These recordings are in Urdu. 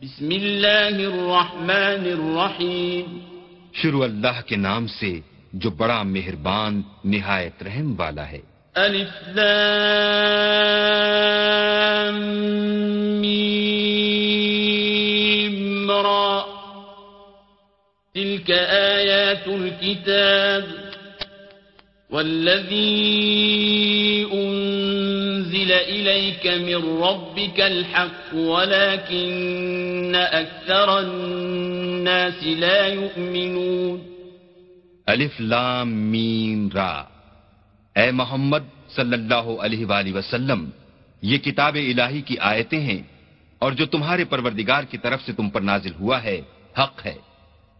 بسم اللہ الرحمن الرحیم شروع اللہ کے نام سے جو بڑا مہربان نہایت رحم والا ہے الف لام میم را تلك آيات الكتاب والذي أنزل إليك من ربك الحق ولكن أكثر الناس لا يؤمنون. الف لام میم را. اے محمد صلی اللہ علیہ وآلہ وسلم، یہ کتاب الہی کی آیتیں ہیں اور جو تمہارے پروردگار کی طرف سے تم پر نازل ہوا ہے، حق ہے،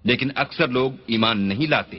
لیکن اکثر لوگ ایمان نہیں لاتے۔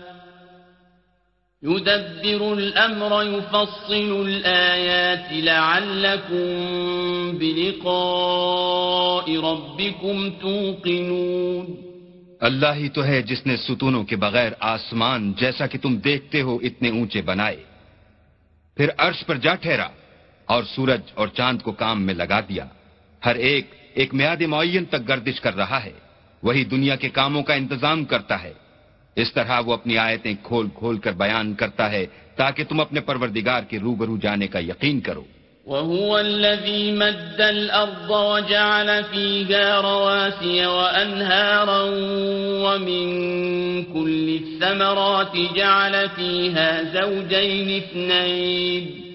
يدبر الأمر، يفصل الآيات لعلكم بلقاء ربكم توقنون. اللہ ہی تو ہے جس نے ستونوں کے بغیر آسمان جیسا کہ تم دیکھتے ہو اتنے اونچے بنائے۔ پھر عرش پر جا ٹھہرا اور سورج اور چاند کو کام میں لگا دیا۔ ہر ایک ایک میاد معین تک گردش کر رہا ہے۔ وہی دنیا کے کاموں کا انتظام کرتا ہے۔ اس طرح وہ اپنی آیتیں کھول کھول کر بیان کرتا ہے تاکہ تم اپنے پروردگار کے روبرو جانے کا یقین کرو۔ وهو الذي مد الأرض وجعل فيها رواسي وأنهارا ومن كل الثمرات جعل فيها زوجين اثنين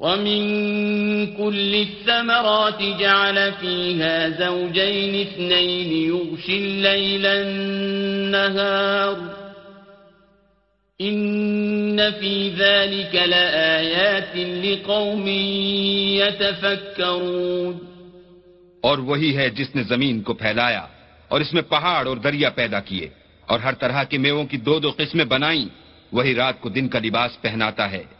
ومن كل الثمرات جعل فيها زوجين اثنين يغشي الليل النهار إن في ذلك لآيات لقوم يتفكرون اور وہی ہے جس نے زمین کو پھیلایا اور اس میں پہاڑ اور دریا پیدا کیے اور ہر طرح کے میووں کی دو دو قسمیں بنائیں، وہی رات کو دن کا لباس پہناتا ہے۔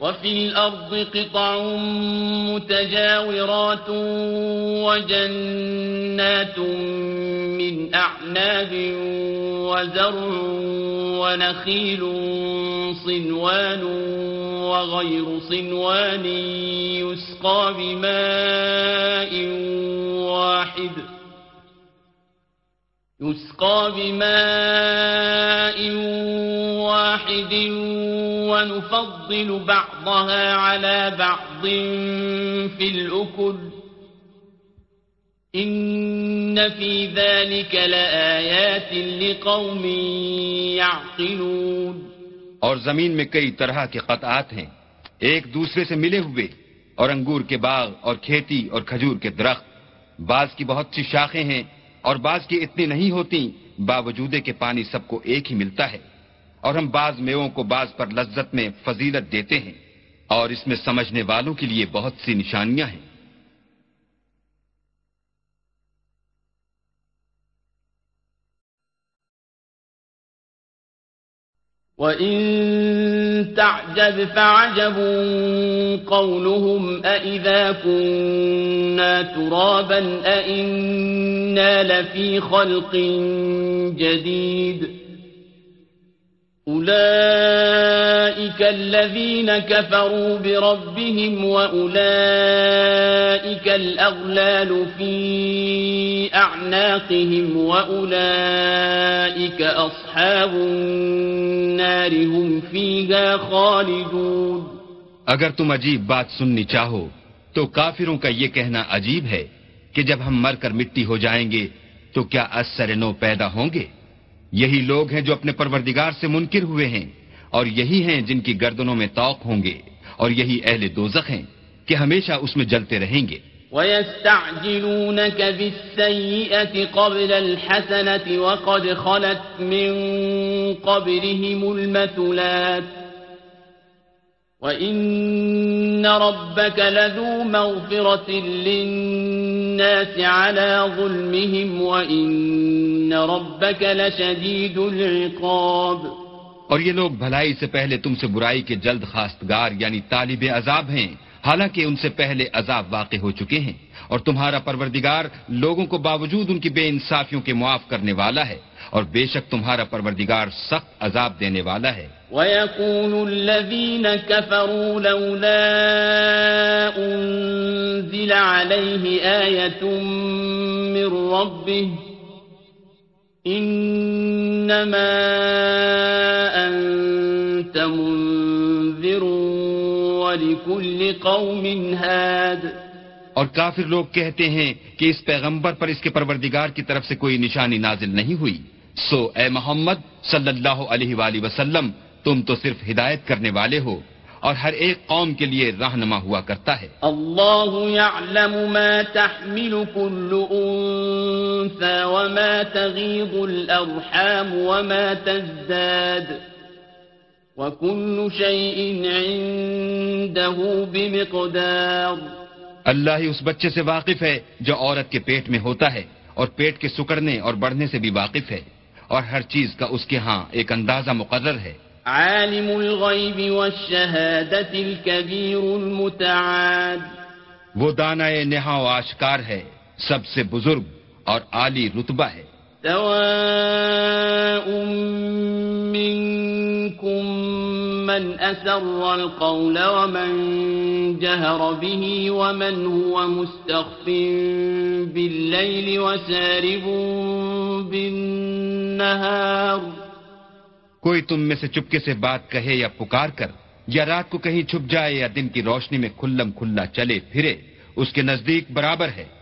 وفي الأرض قطع متجاورات وجنات من أعناب وزرع ونخيل صنوان وغير صنوان يسقى بماء واحد. يسقى بماء واحد ونفضل بعضها على بعض في الأكل إن في ذلك لآيات لقوم يعقلون اور زمین میں کئی طرح کے قطعات ہیں۔ ایک دوسرے سے ملے ہوئے اور انگور کے باغ اور کھیتی اور کھجور کے درخت۔ بعض کی بہت سی شاخیں ہیں اور بعض کی اتنی نہیں ہوتی باوجود کہ پانی سب کو ایک ہی ملتا ہے۔ اور ہم بعض میووں کو بعض پر لذت میں فضیلت دیتے ہیں۔ اور اس میں سمجھنے والوں کے لیے بہت سی نشانیاں ہیں۔ وَإِن تَعْجَبْ فَعَجَبٌ قَوْلُهُمْ أَإِذَا كُنَّا تُرَابًا أَإِنَّا لَفِي خَلْقٍ جَدِيدٍ أولئك الذين كفروا بربهم وأولئك الأغلال في أعناقهم وأولئك أصحاب النار هم فيها خالدون اگر تم عجیب بات سننی چاہو تو کافروں کا یہ کہنا عجیب ہے کہ جب ہم مر کر مٹی ہو جائیں گے تو کیا اثر نو پیدا ہوں گے؟ یہی لوگ ہیں جو اپنے پروردگار سے منکر ہوئے ہیں اور یہی ہیں جن کی گردنوں میں توق ہوں گے اور یہی اہل دوزخ ہیں کہ ہمیشہ اس میں جلتے رہیں گے۔ وَيَسْتَعْجِلُونَكَ بِالسَّيِّئَةِ قَبْلَ الْحَسَنَةِ وَقَدْ خَلَتْ مِن قَبْلِهِمُ الْمَثُلَاتِ وَإِنَّ رَبَّكَ لَذُو مَغْفِرَةٍ لِلنَّاسِ عَلَى ظُلْمِهِمْ وَإِنَّ رَبَّكَ لَشَدِيدُ الْعِقَابِ اور یہ لوگ بھلائی سے پہلے تم سے برائی کے جلد خاستگار یعنی طالب عذاب ہیں۔ حالانکہ ان سے پہلے عذاب واقع ہو چکے ہیں۔ اور تمہارا پروردگار لوگوں کو باوجود ان کی بے انصافیوں کے معاف کرنے والا ہے۔ اور بے شک تمہارا پروردگار سخت عذاب دینے والا ہے۔ وَيَقُولُ الَّذِينَ كَفَرُوا لَوْلَا أُنزِلَ عَلَيْهِ آيَةٌ مِّن رَّبِّهِ إِنَّمَا أَنتَ مُنذِرٌ وَلِكُلِّ قَوْمٍ هَادٍ۔ اور کافر لوگ کہتے ہیں کہ اس پیغمبر پر اس کے پروردگار کی طرف سے کوئی نشانی نازل نہیں ہوئی۔ سو اے محمد صلی اللہ علیہ وآلہ وسلم تم تو صرف ہدایت کرنے والے ہو اور ہر ایک قوم کے لیے رہنما ہوا کرتا ہے۔ اللہ يعلم ما تحمل كل انثى وما تغيض الارحام وما تزداد وكل شيء عنده بمقدار۔ اللہ ہی اس بچے سے واقف ہے جو عورت کے پیٹ میں ہوتا ہے اور پیٹ کے سکڑنے اور بڑھنے سے بھی واقف ہے۔ اور ہر چیز کا اس کے ہاں ایک اندازہ مقرر ہے۔ عالم الغیب والشہادت الكبیر المتعاد۔ وہ دانا نہا و آشکار ہے سب سے بزرگ اور عالی رتبہ ہے۔ سواء منكم من أسر القول ومن جهر به ومن هو مستخف بالليل وسارب بالنهار. کوئی تم میں سے چپکے سے بات کہے یا پکار کر، یا رات کو کہیں چھپ جائے یا دن کی روشنی میں کھلم کھلا چلے پھرے، اس کے نزدیک برابر ہے۔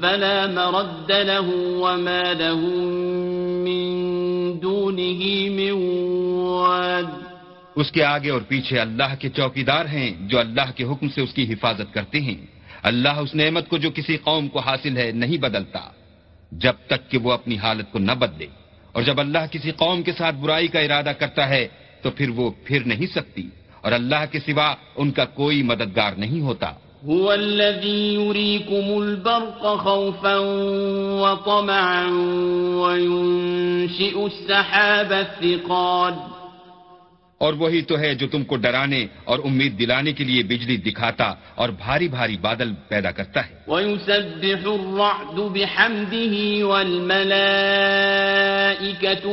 فلا مرد له وما لهم من دونه من واد۔ اس کے آگے اور پیچھے اللہ کے چوکیدار ہیں جو اللہ کے حکم سے اس کی حفاظت کرتے ہیں۔ اللہ اس نعمت کو جو کسی قوم کو حاصل ہے نہیں بدلتا۔ جب تک کہ وہ اپنی حالت کو نہ بدلے۔ اور جب اللہ کسی قوم کے ساتھ برائی کا ارادہ کرتا ہے تو پھر وہ پھر نہیں سکتی۔ اور اللہ کے سوا ان کا کوئی مددگار نہیں ہوتا۔ هو الذي يريكم البرق خوفا وطمعا وينشئ السحاب الثقال. اور وہی تو ہے جو تم کو ڈرانے اور امید دلانے کے لیے بجلی دکھاتا اور بھاری بھاری بادل پیدا کرتا ہے۔ وَيُسَبِّحُ الرَّعْدُ بِحَمْدِهِ وَالْمَلَائِكَةُ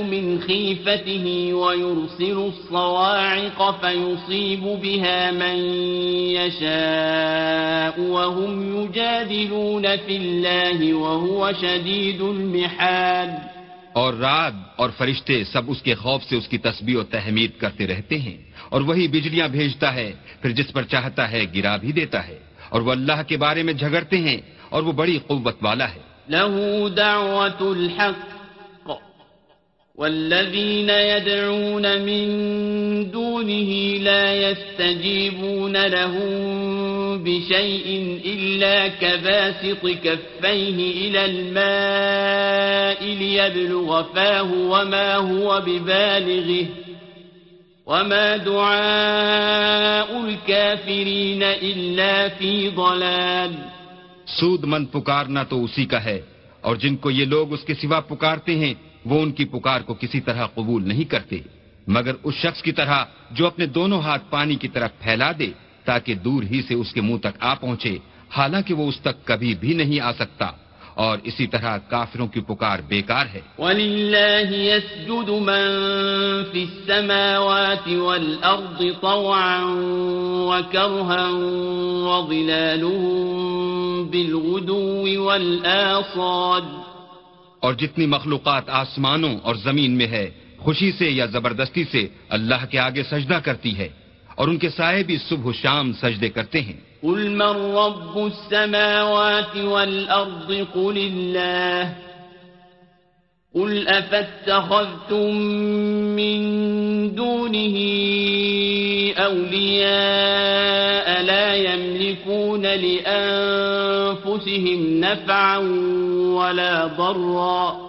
مِنْ خِيفَتِهِ وَيُرْسِلُ الصَّوَاعِقَ فَيُصِيبُ بِهَا مَنْ يَشَاءُ وَهُمْ يُجَادِلُونَ فِي اللَّهِ وَهُوَ شَدِيدُ الْمِحَالِ۔ اور رات اور فرشتے سب اس کے خوف سے اس کی تسبیح و تحمید کرتے رہتے ہیں اور وہی بجلیاں بھیجتا ہے، پھر جس پر چاہتا ہے گرا بھی دیتا ہے اور وہ اللہ کے بارے میں جھگڑتے ہیں اور وہ بڑی قوت والا ہے۔ له دعوة الحق والذين يدعون من دونه لا يستجيبون لهم بشيء إلا كباسط كفيه إلى الماء ليبلغ فاه وما هو ببالغه وما دعاء الكافرين إلا في ضلال سود مند پکارنا تو اسی کا ہے، اور جن کو یہ لوگ اس کے سوا پکارتے ہیں، وہ ان کی پکار کو کسی طرح قبول نہیں کرتے، مگر اس شخص کی طرح جو اپنے دونوں ہاتھ پانی کی طرف پھیلا دے۔ تاکہ دور ہی سے اس کے منہ تک آ پہنچے حالانکہ وہ اس تک کبھی بھی نہیں آ سکتا۔ اور اسی طرح کافروں کی پکار بیکار ہے۔ ولله يسجد من في السماوات والأرض طوعا وكرها وظلالهم بالغدو والآصاد۔ اور جتنی مخلوقات آسمانوں اور زمین میں ہے خوشی سے یا زبردستی سے اللہ کے آگے سجدہ کرتی ہے۔ اور ان کے سائے بھی صبح و شام سجدے کرتے ہیں۔ قل من رب السماوات والأرض قل الله قل أفاتخذتم من دونه أولياء لا يملكون لأنفسهم نفعا ولا ضرا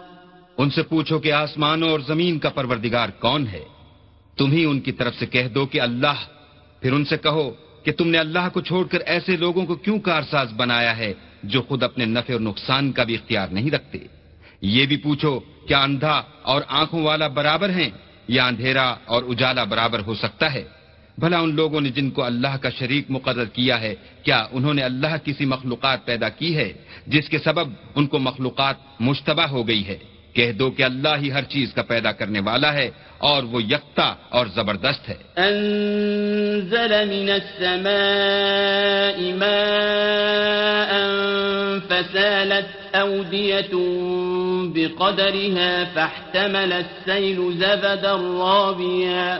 ان سے پوچھو کہ آسمانوں اور زمین کا پروردگار کون ہے۔ تم ہی ان کی طرف سے کہہ دو کہ اللہ۔ پھر ان سے کہو کہ تم نے اللہ کو چھوڑ کر ایسے لوگوں کو کیوں کارساز بنایا ہے جو خود اپنے نفع اور نقصان کا بھی اختیار نہیں رکھتے۔ یہ بھی پوچھو کیا اندھا اور آنکھوں والا برابر ہیں یا اندھیرا اور اجالا برابر ہو سکتا ہے؟ بھلا ان لوگوں نے جن کو اللہ کا شریک مقرر کیا ہے، کیا انہوں نے اللہ کسی مخلوقات پیدا کی ہے جس کے سبب ان کو مخلوقات مشتبہ ہو گئی ہے؟ کہہ دو کہ اللہ ہی ہر چیز کا پیدا کرنے والا ہے اور وہ یکتا اور زبردست ہے۔ انزل من السماء ماء فسالت أودية بقدرها فاحتمل السيل زبدا رابيا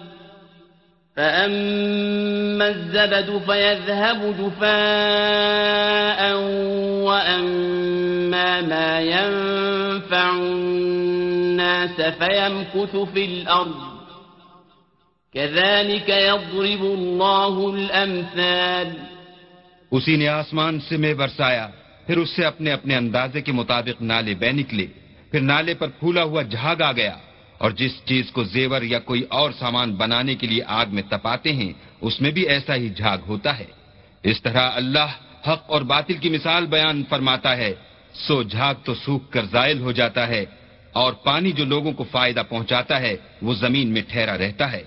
فأما الزبد فيذهب جفاء وأما ما ينفع الناس فيمكث في الأرض كذلك يضرب الله الأمثال اسی نے آسمان سے میں برسایا پھر اس سے اپنے اپنے اندازے کے مطابق نالے بے نکلے پھر نالے پر پھولا ہوا جھاگ آ گیا۔ اور جس چیز کو زیور یا کوئی اور سامان بنانے کے لیے آگ میں تپاتے ہیں، اس میں بھی ایسا ہی جھاگ ہوتا ہے۔ اس طرح اللہ حق اور باطل کی مثال بیان فرماتا ہے۔ سو جھاگ تو سوکھ کر زائل ہو جاتا ہے اور پانی جو لوگوں کو فائدہ پہنچاتا ہے، وہ زمین میں ٹھہرا رہتا ہے۔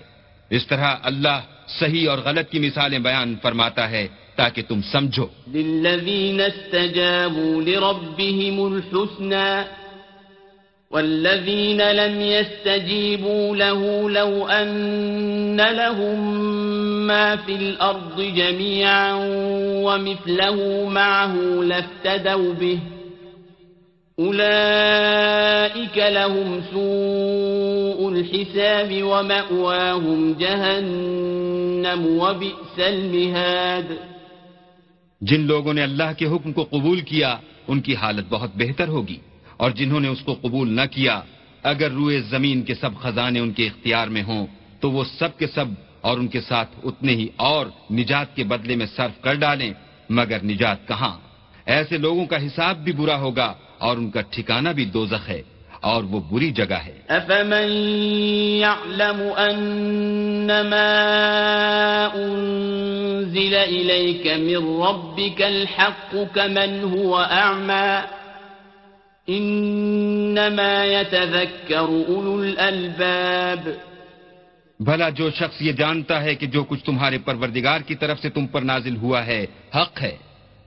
اس طرح اللہ صحیح اور غلط کی مثالیں بیان فرماتا ہے تاکہ تم سمجھو۔ للذین استجابوا لربهم الحسنى والذين لم يستجيبوا له لو أن لهم ما في الأرض جميعا ومثله معه لافتدوا به أولئك لهم سوء الحساب ومأواهم جهنم وبئس المهاد. جن لوگوں نے اللہ کے حکم کو قبول کیا ان کی حالت بہت بہتر ہوگی۔ اور جنہوں نے اس کو قبول نہ کیا، اگر روئے زمین کے سب خزانے ان کے اختیار میں ہوں، تو وہ سب کے سب اور ان کے ساتھ اتنے ہی اور نجات کے بدلے میں صرف کر ڈالیں، مگر نجات کہاں؟ ایسے لوگوں کا حساب بھی برا ہوگا اور ان کا ٹھکانہ بھی دوزخ ہے اور وہ بری جگہ ہے۔ افمن يعلم انما انزل اليك من ربك الحق كمن هو اعمى انما يتذكر اولو الالباب بھلا جو شخص یہ جانتا ہے کہ جو کچھ تمہارے پروردگار کی طرف سے تم پر نازل ہوا ہے حق ہے۔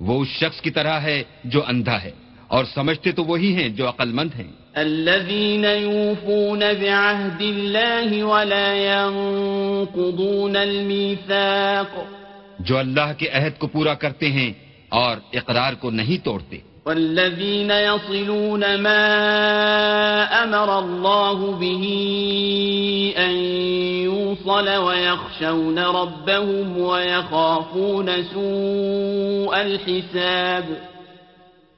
وہ اس شخص کی طرح ہے جو اندھا ہے اور سمجھتے تو وہی ہیں جو عقل مند ہیں۔ الذين يوفون بعهد الله ولا ينقضون الميثاق جو اللہ کے عہد کو پورا کرتے ہیں اور اقرار کو نہیں توڑتے۔ والذين يصلون ما أمر الله به أن يوصل ويخشون ربهم ويخافون سوء الحساب.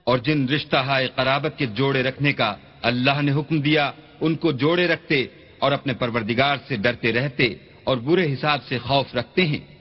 اور جن رشتہ ہائے قرابت کے جوڑے رکھنے کا اللہ نے حکم دیا، ان کو جوڑے رکھتے اور اپنے پروردگار سے ڈرتے رہتے اور برے حساب سے خوف رکھتے ہیں۔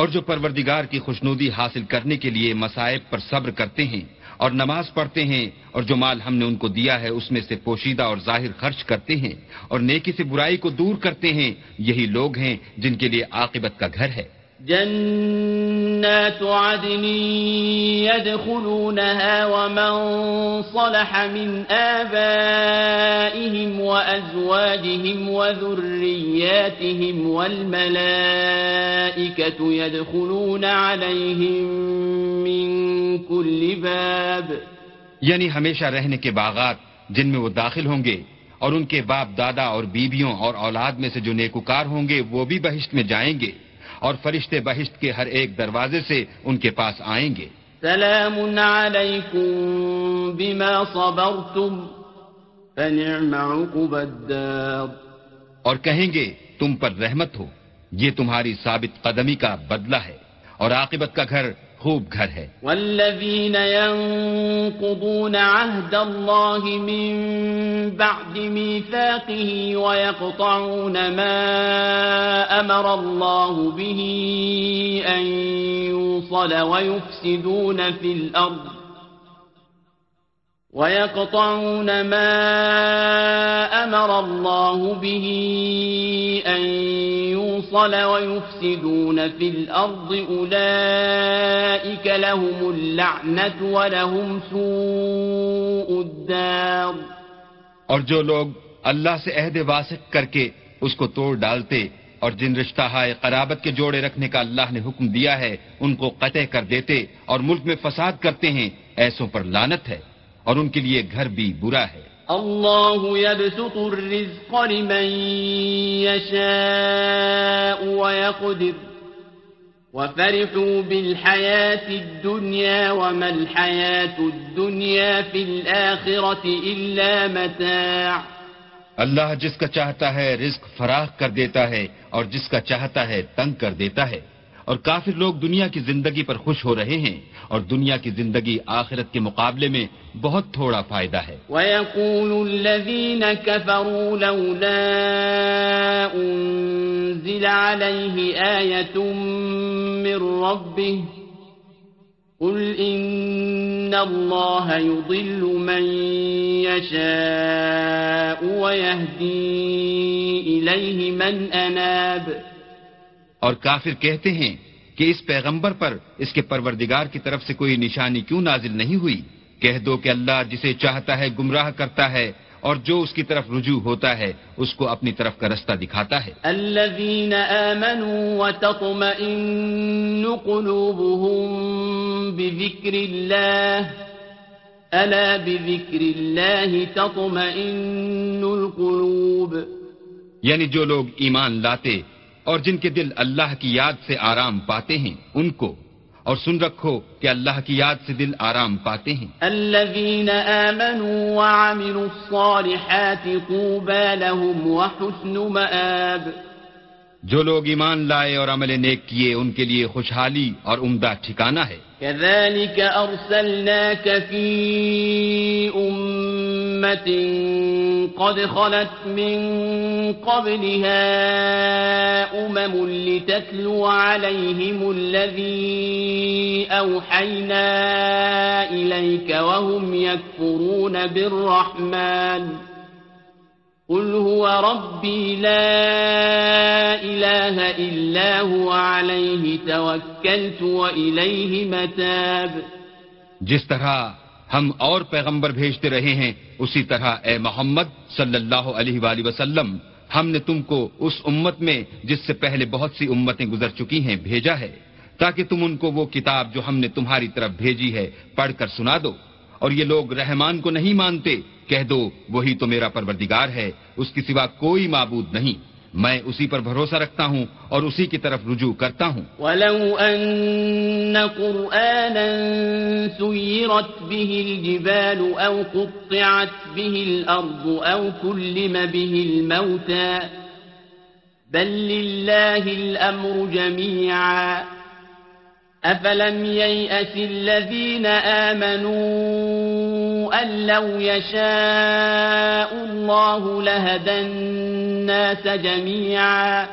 اور جو پروردگار کی خوشنودی حاصل کرنے کے لیے مصائب پر صبر کرتے ہیں اور نماز پڑھتے ہیں اور جو مال ہم نے ان کو دیا ہے اس میں سے پوشیدہ اور ظاہر خرچ کرتے ہیں اور نیکی سے برائی کو دور کرتے ہیں، یہی لوگ ہیں جن کے لیے عاقبت کا گھر ہے۔ جنات عدن يدخلونها ومن صلح من آبائهم وأزواجهم وذرياتهم والملائكة يدخلون عليهم من كل باب. یعنی ہمیشہ رہنے کے باغات جن میں وہ داخل ہوں گے اور ان کے باپ دادا اور بیویوں اور اولاد میں سے جو نیکوکار ہوں گے وہ بھی بہشت میں جائیں گے۔ اور فرشتے بہشت کے ہر ایک دروازے سے ان کے پاس آئیں گے۔ سلام علیکم بما صبرتم فنعم عقب الدار۔ اور کہیں گے تم پر رحمت ہو یہ تمہاری ثابت قدمی کا بدلہ ہے اور عاقبت کا گھر خوب گھر ہے۔ والذین ينقضون عهد الله من بعد ميثاقه ويقطعون ما أمر الله به أن يوصل ويفسدون في الأرض ويقطعون ما أمر الله به أن يوصل ويفسدون في الأرض أولئك لهم اللعنة ولهم سوء الدار۔ اور جو لوگ اللہ سے عہد واسق کر کے اس کو توڑ ڈالتے اور جن رشتہ ہائے قرابت کے جوڑے رکھنے کا اللہ نے حکم دیا ہے، ان کو قطع کر دیتے اور ملک میں فساد کرتے ہیں، ایسوں پر لانت ہے اور ان کے لیے گھر بھی برا ہے۔ اللہ يبسط الرزق لمن يشاء ويقدر. وفرحوا بالحياة الدنيا وما الحياة الدنيا في الآخرة إلا متاع. اللہ جس کا چاہتا ہے رزق فراخ کر دیتا ہے اور جس کا چاہتا ہے تنگ کر دیتا ہے۔ اور کافر لوگ دنیا کی زندگی پر خوش ہو رہے ہیں اور دنیا کی زندگی آخرت کے مقابلے میں بہت تھوڑا فائدہ ہے۔ وَيَقُولُ الَّذِينَ كَفَرُوا لَوْلَا أُنزِلَ عَلَيْهِ آيَةٌ مِّن رَّبِّهِ قُلْ إِنَّ اللَّهَ يُضِلُّ مَن يَشَاءُ وَيَهْدِي إِلَيْهِ مَنْ أَنَابَ اور کافر کہتے ہیں کہ اس پیغمبر پر اس کے پروردگار کی طرف سے کوئی نشانی کیوں نازل نہیں ہوئی؟ کہہ دو کہ اللہ جسے چاہتا ہے گمراہ کرتا ہے اور جو اس کی طرف رجوع ہوتا ہے اس کو اپنی طرف کا رستہ دکھاتا ہے۔ الذين آمنوا وتطمئن قلوبهم بذكر الله ألا بذكر الله تطمئن القلوب۔ یعنی جو لوگ ایمان لاتے اور جن کے دل اللہ کی یاد سے آرام پاتے ہیں ان کو۔ اور سن رکھو کہ اللہ کی یاد سے دل آرام پاتے ہیں۔ الذين آمنوا وعملوا الصالحات طوبى لهم وحسن مآب۔ جو لوگ ایمان لائے اور عمل نیک کیے ان کے لیے خوشحالی اور عمدہ ٹھکانہ ہے۔ كذلك أرسلناك في أمة قد خلت من قبلها أمم لتتلو عليهم الذي أوحينا إليك وهم يكفرون بالرحمن. قل هو ربي لا إله إلا هو عليه توكلت وإليه متاب. جس طرح ہم اور پیغمبر بھیجتے رہے ہیں، اسی طرح اے محمد صلی اللہ علیہ وآلہ وسلم، ہم نے تم کو اس امت میں جس سے پہلے بہت سی امتیں گزر چکی ہیں بھیجا ہے، تاکہ تم ان کو وہ کتاب جو ہم نے تمہاری طرف بھیجی ہے پڑھ کر سنا دو۔ اور یہ لوگ رحمان کو نہیں مانتے، کہہ دو، وہی تو میرا پروردگار ہے، اس کی سوا کوئی معبود نہیں۔ میں اسی پر بھروسہ رکھتا ہوں اور اسی کی طرف رجوع کرتا ہوں وَلَوْ أَنَّ قُرْآنًا سُيِّرَتْ بِهِ الْجِبَالُ أَوْ قُطِّعَتْ بِهِ الْأَرْضُ أَوْ كُلِّمَ بِهِ الْمَوْتَى بَلْ لِلَّهِ الْأَمْرُ جَمِيعًا. أَفَلَمْ يَيْأَسِ الَّذِينَ آمَنُوا أن لو يشاء الله لهدى الناس جميعا.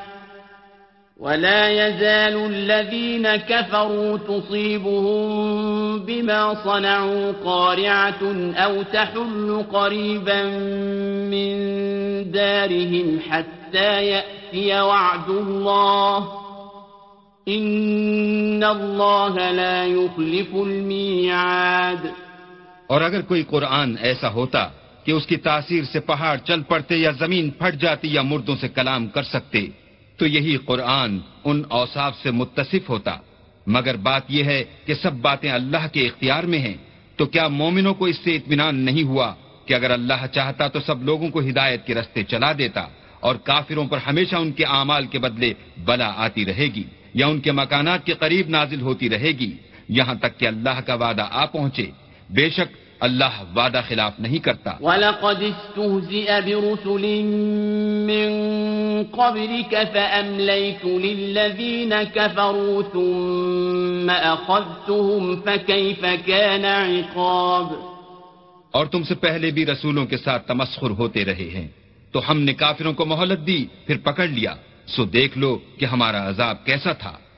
ولا يزال الذين كفروا تصيبهم بما صنعوا قارعة أو تحل قريبا من دارهم حتى يأتي وعد الله. إن الله لا يخلف الميعاد. اور اگر کوئی قرآن ایسا ہوتا کہ اس کی تاثیر سے پہاڑ چل پڑتے یا زمین پھٹ جاتی یا مردوں سے کلام کر سکتے، تو یہی قرآن ان اوصاف سے متصف ہوتا۔ مگر بات یہ ہے کہ سب باتیں اللہ کے اختیار میں ہیں، تو کیا مومنوں کو اس سے اطمینان نہیں ہوا کہ اگر اللہ چاہتا تو سب لوگوں کو ہدایت کے رستے چلا دیتا اور کافروں پر ہمیشہ ان کے اعمال کے بدلے بلا آتی رہے گی یا ان کے مکانات کے قریب نازل ہوتی رہے گی، یہاں تک کہ اللہ کا وعدہ آ پہنچے۔ بے شک اللہ وعدہ خلاف نہیں کرتا۔ وَلَقَدِ اسْتُهْزِئَ بِرُسُلٍ مِّن قَبْلِكَ فَأَمْلَيْتُ لِلَّذِينَ كَفَرُوا ثُمَّ أَخَذْتُهُمْ فَكَيْفَ كَانَ عِقَابِ اور تم سے پہلے بھی رسولوں کے ساتھ تمسخر ہوتے رہے ہیں۔ تو ہم نے کافروں کو مہلت دی پھر پکڑ لیا۔ سو دیکھ لو کہ ہمارا عذاب کیسا تھا۔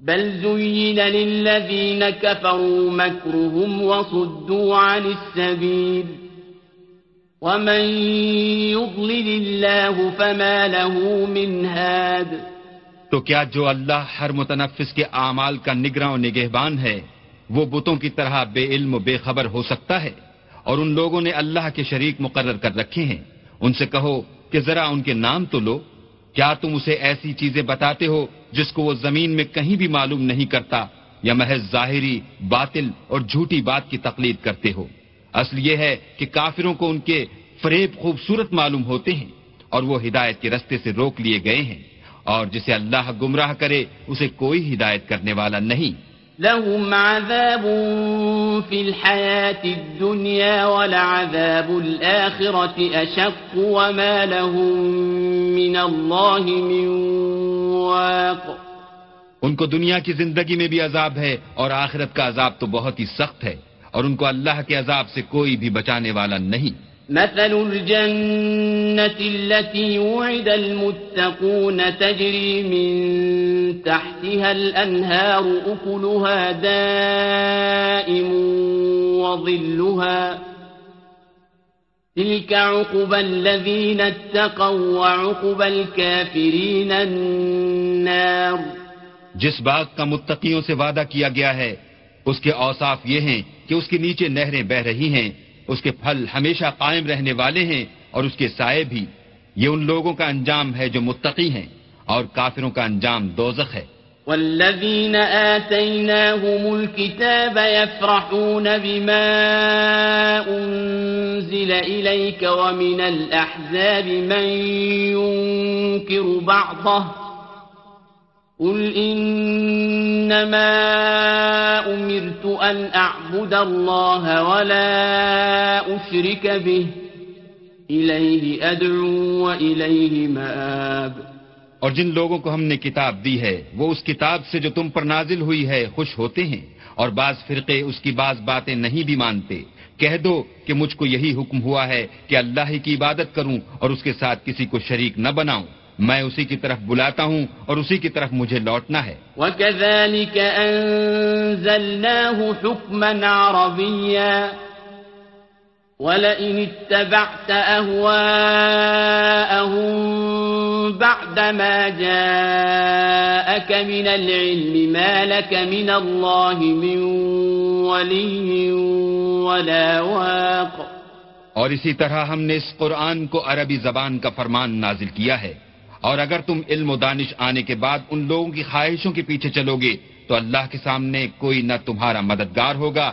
بل زين للذين كفروا مكرهم وصدوا عن السبيل ومن يضلل الله فما له من هاد تو کیا جو اللہ ہر متنفس کے اعمال کا نگراں و نگہبان ہے، وہ بتوں کی طرح بے علم و بے خبر ہو سکتا ہے؟ اور ان لوگوں نے اللہ کے شریک مقرر کر رکھے ہیں۔ ان سے کہو کہ ذرا ان کے نام تو لو۔ کیا تم اسے ایسی چیزیں بتاتے ہو جس کو وہ زمین میں کہیں بھی معلوم نہیں کرتا یا محض ظاہری، باطل اور جھوٹی بات کی تقلید کرتے ہو؟ اصل یہ ہے کہ کافروں کو ان کے فریب خوبصورت معلوم ہوتے ہیں اور وہ ہدایت کے رستے سے روک لیے گئے ہیں اور جسے اللہ گمراہ کرے، اسے کوئی ہدایت کرنے والا نہیں۔ لهم عذاب في الحياة الدنيا ولعذاب الآخرة أشق وما لهم من الله من واق ان کو دنیا کی زندگی میں بھی عذاب ہے اور آخرت کا عذاب تو بہت ہی سخت ہے اور ان کو اللہ کے عذاب سے کوئی بھی بچانے والا نہیں۔ مثل الجنة التي وعد المتقون تجري من تحتها الأنهار أكلها دائم وظلها تلك عقب الذين اتقوا وعقب الكافرين النار جس باغ کا متقیوں سے وعدہ کیا گیا ہے، اس کے اوصاف یہ ہیں کہ اس کے نیچے نہریں بہ رہی ہیں، اس کے پھل ہمیشہ قائم رہنے والے ہیں اور اس کے سائے بھی۔ یہ ان لوگوں کا انجام ہے جو متقی ہیں۔ اور کافروں کا انجام دوزخ ہے۔ والذين آتيناهم الكتاب يفرحون بما أنزل إليك ومن الأحزاب من ينكر بعضه قل إنما أمرت أن أعبد الله ولا أشرك به إليه أدعو وإليه مآب۔ اور جن لوگوں کو ہم نے کتاب دی ہے، وہ اس کتاب سے جو تم پر نازل ہوئی ہے، خوش ہوتے ہیں۔ اور بعض فرقے اس کی بعض باتیں نہیں بھی مانتے۔ کہہ دو کہ مجھ کو یہی حکم ہوا ہے کہ اللہ ہی کی عبادت کروں اور اس کے ساتھ کسی کو شریک نہ بناؤں۔ میں اسی کی طرف بلاتا ہوں اور اسی کی طرف مجھے لوٹنا ہے۔ وَكَذَلِكَ أَنزَلْنَاهُ حُكْمًا عَرَبِيًّا۔ وَلَئِنِ اتَّبَعْتَ أَهْوَاءَهُمْ بَعْدَمَا جَاءَكَ مِنَ الْعِلْمِ مَا لَكَ مِنَ اللَّهِ مِنْ وَلِيٍّ وَلَا وَاقٍ اور اسی طرح ہم نے اس قرآن کو عربی زبان کا فرمان نازل کیا ہے۔ اور اگر تم علم و دانش آنے کے بعد ان لوگوں کی خواہشوں کے پیچھے چلو گے تو اللہ کے سامنے کوئی نہ تمہارا مددگار ہوگا۔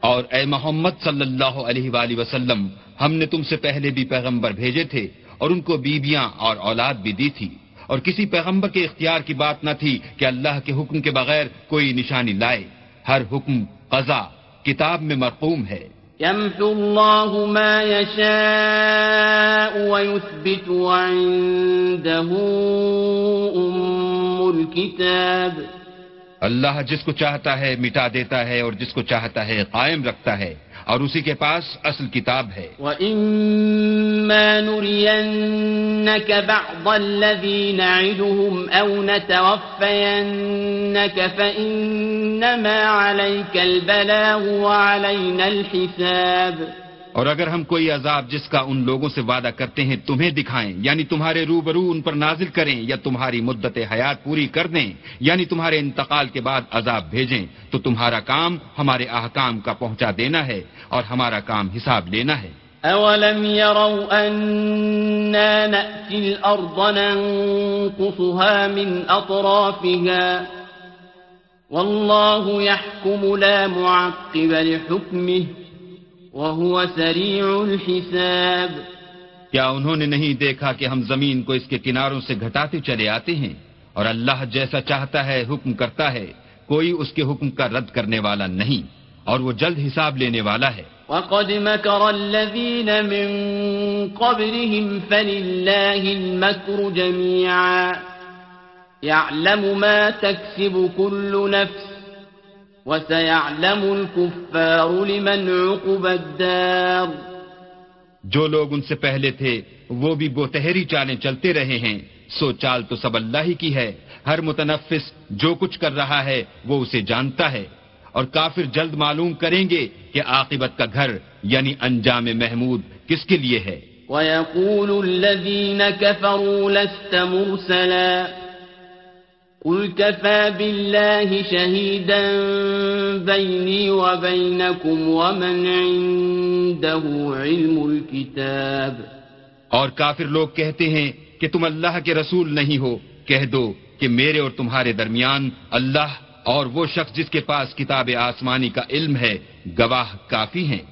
اور اے محمد صلی اللہ علیہ وآلہ وسلم، ہم نے تم سے پہلے بھی پیغمبر بھیجے تھے اور ان کو بیویاں اور اولاد بھی دی تھی۔ اور کسی پیغمبر کے اختیار کی بات نہ تھی کہ اللہ کے حکم کے بغیر کوئی نشانی لائے۔ ہر حکم قضا، کتاب میں مرقوم ہے۔ يمحو الله ما يشاء ويثبت وعنده أم الكتاب۔ اللہ جس کو چاہتا ہے مٹا دیتا ہے اور جس کو چاہتا ہے قائم رکھتا ہے اور اسی کے پاس اصل کتاب ہے۔ وَإِمَّا نُرِيَنَّكَ بَعْضَ الَّذِي نَعِدُهُمْ أَوْ نَتَوَفَّيَنَّكَ فَإِنَّمَا عَلَيْكَ الْبَلَاغُ وَعَلَيْنَا الْحِسَابُ اور اگر ہم کوئی عذاب جس کا ان لوگوں سے وعدہ کرتے ہیں تمہیں دکھائیں یعنی تمہارے روبرو ان پر نازل کریں یا تمہاری مدت حیات پوری کر دیں یعنی تمہارے انتقال کے بعد عذاب بھیجیں، تو تمہارا کام ہمارے احکام کا پہنچا دینا ہے اور ہمارا کام حساب لینا ہے۔ اولم يروا اننا نأتي الارض ننقصها من اطرافها والله يحكم لا معقب لحكمه وهو سريع الحساب کیا انہوں نے نہیں دیکھا کہ ہم زمین کو اس کے کناروں سے گھٹاتے چلے آتے ہیں اور اللہ جیسا چاہتا ہے حکم کرتا ہے کوئی اس کے حکم کا رد کرنے والا نہیں اور وہ جلد حساب لینے والا ہے۔ وَقَدْ مَكَرَ الَّذِينَ مِن قَبْرِهِمْ فَلِلَّهِ الْمَكْرُ جَمِيعًا يَعْلَمُ مَا تَكْسِبُ كُلُّ نَفْسٍ وَسَيَعْلَمُ الْكُفَّارُ لِمَنْ عُقُبَ الدَّارِ۔ جو لوگ ان سے پہلے تھے وہ بھی بہتہری چالیں چلتے رہے ہیں۔ سو چال تو سب اللہ ہی کی ہے۔ ہر متنفس جو کچھ کر رہا ہے وہ اسے جانتا ہے۔ اور کافر جلد معلوم کریں گے کہ عاقبت کا گھر یعنی انجام محمود کس کے لیے ہے۔ وَيَقُولُ الَّذِينَ كَفَرُوا لَسْتَ مُرْسَلًا۔ قل كفى بالله شهيدا بيني وبينكم ومن عنده علم الكتاب اور کافر لوگ کہتے ہیں کہ تم اللہ کے رسول نہیں ہو۔ کہہ دو کہ میرے اور تمہارے درمیان اللہ اور وہ شخص جس کے پاس کتاب آسمانی کا علم ہے، گواہ کافی ہیں۔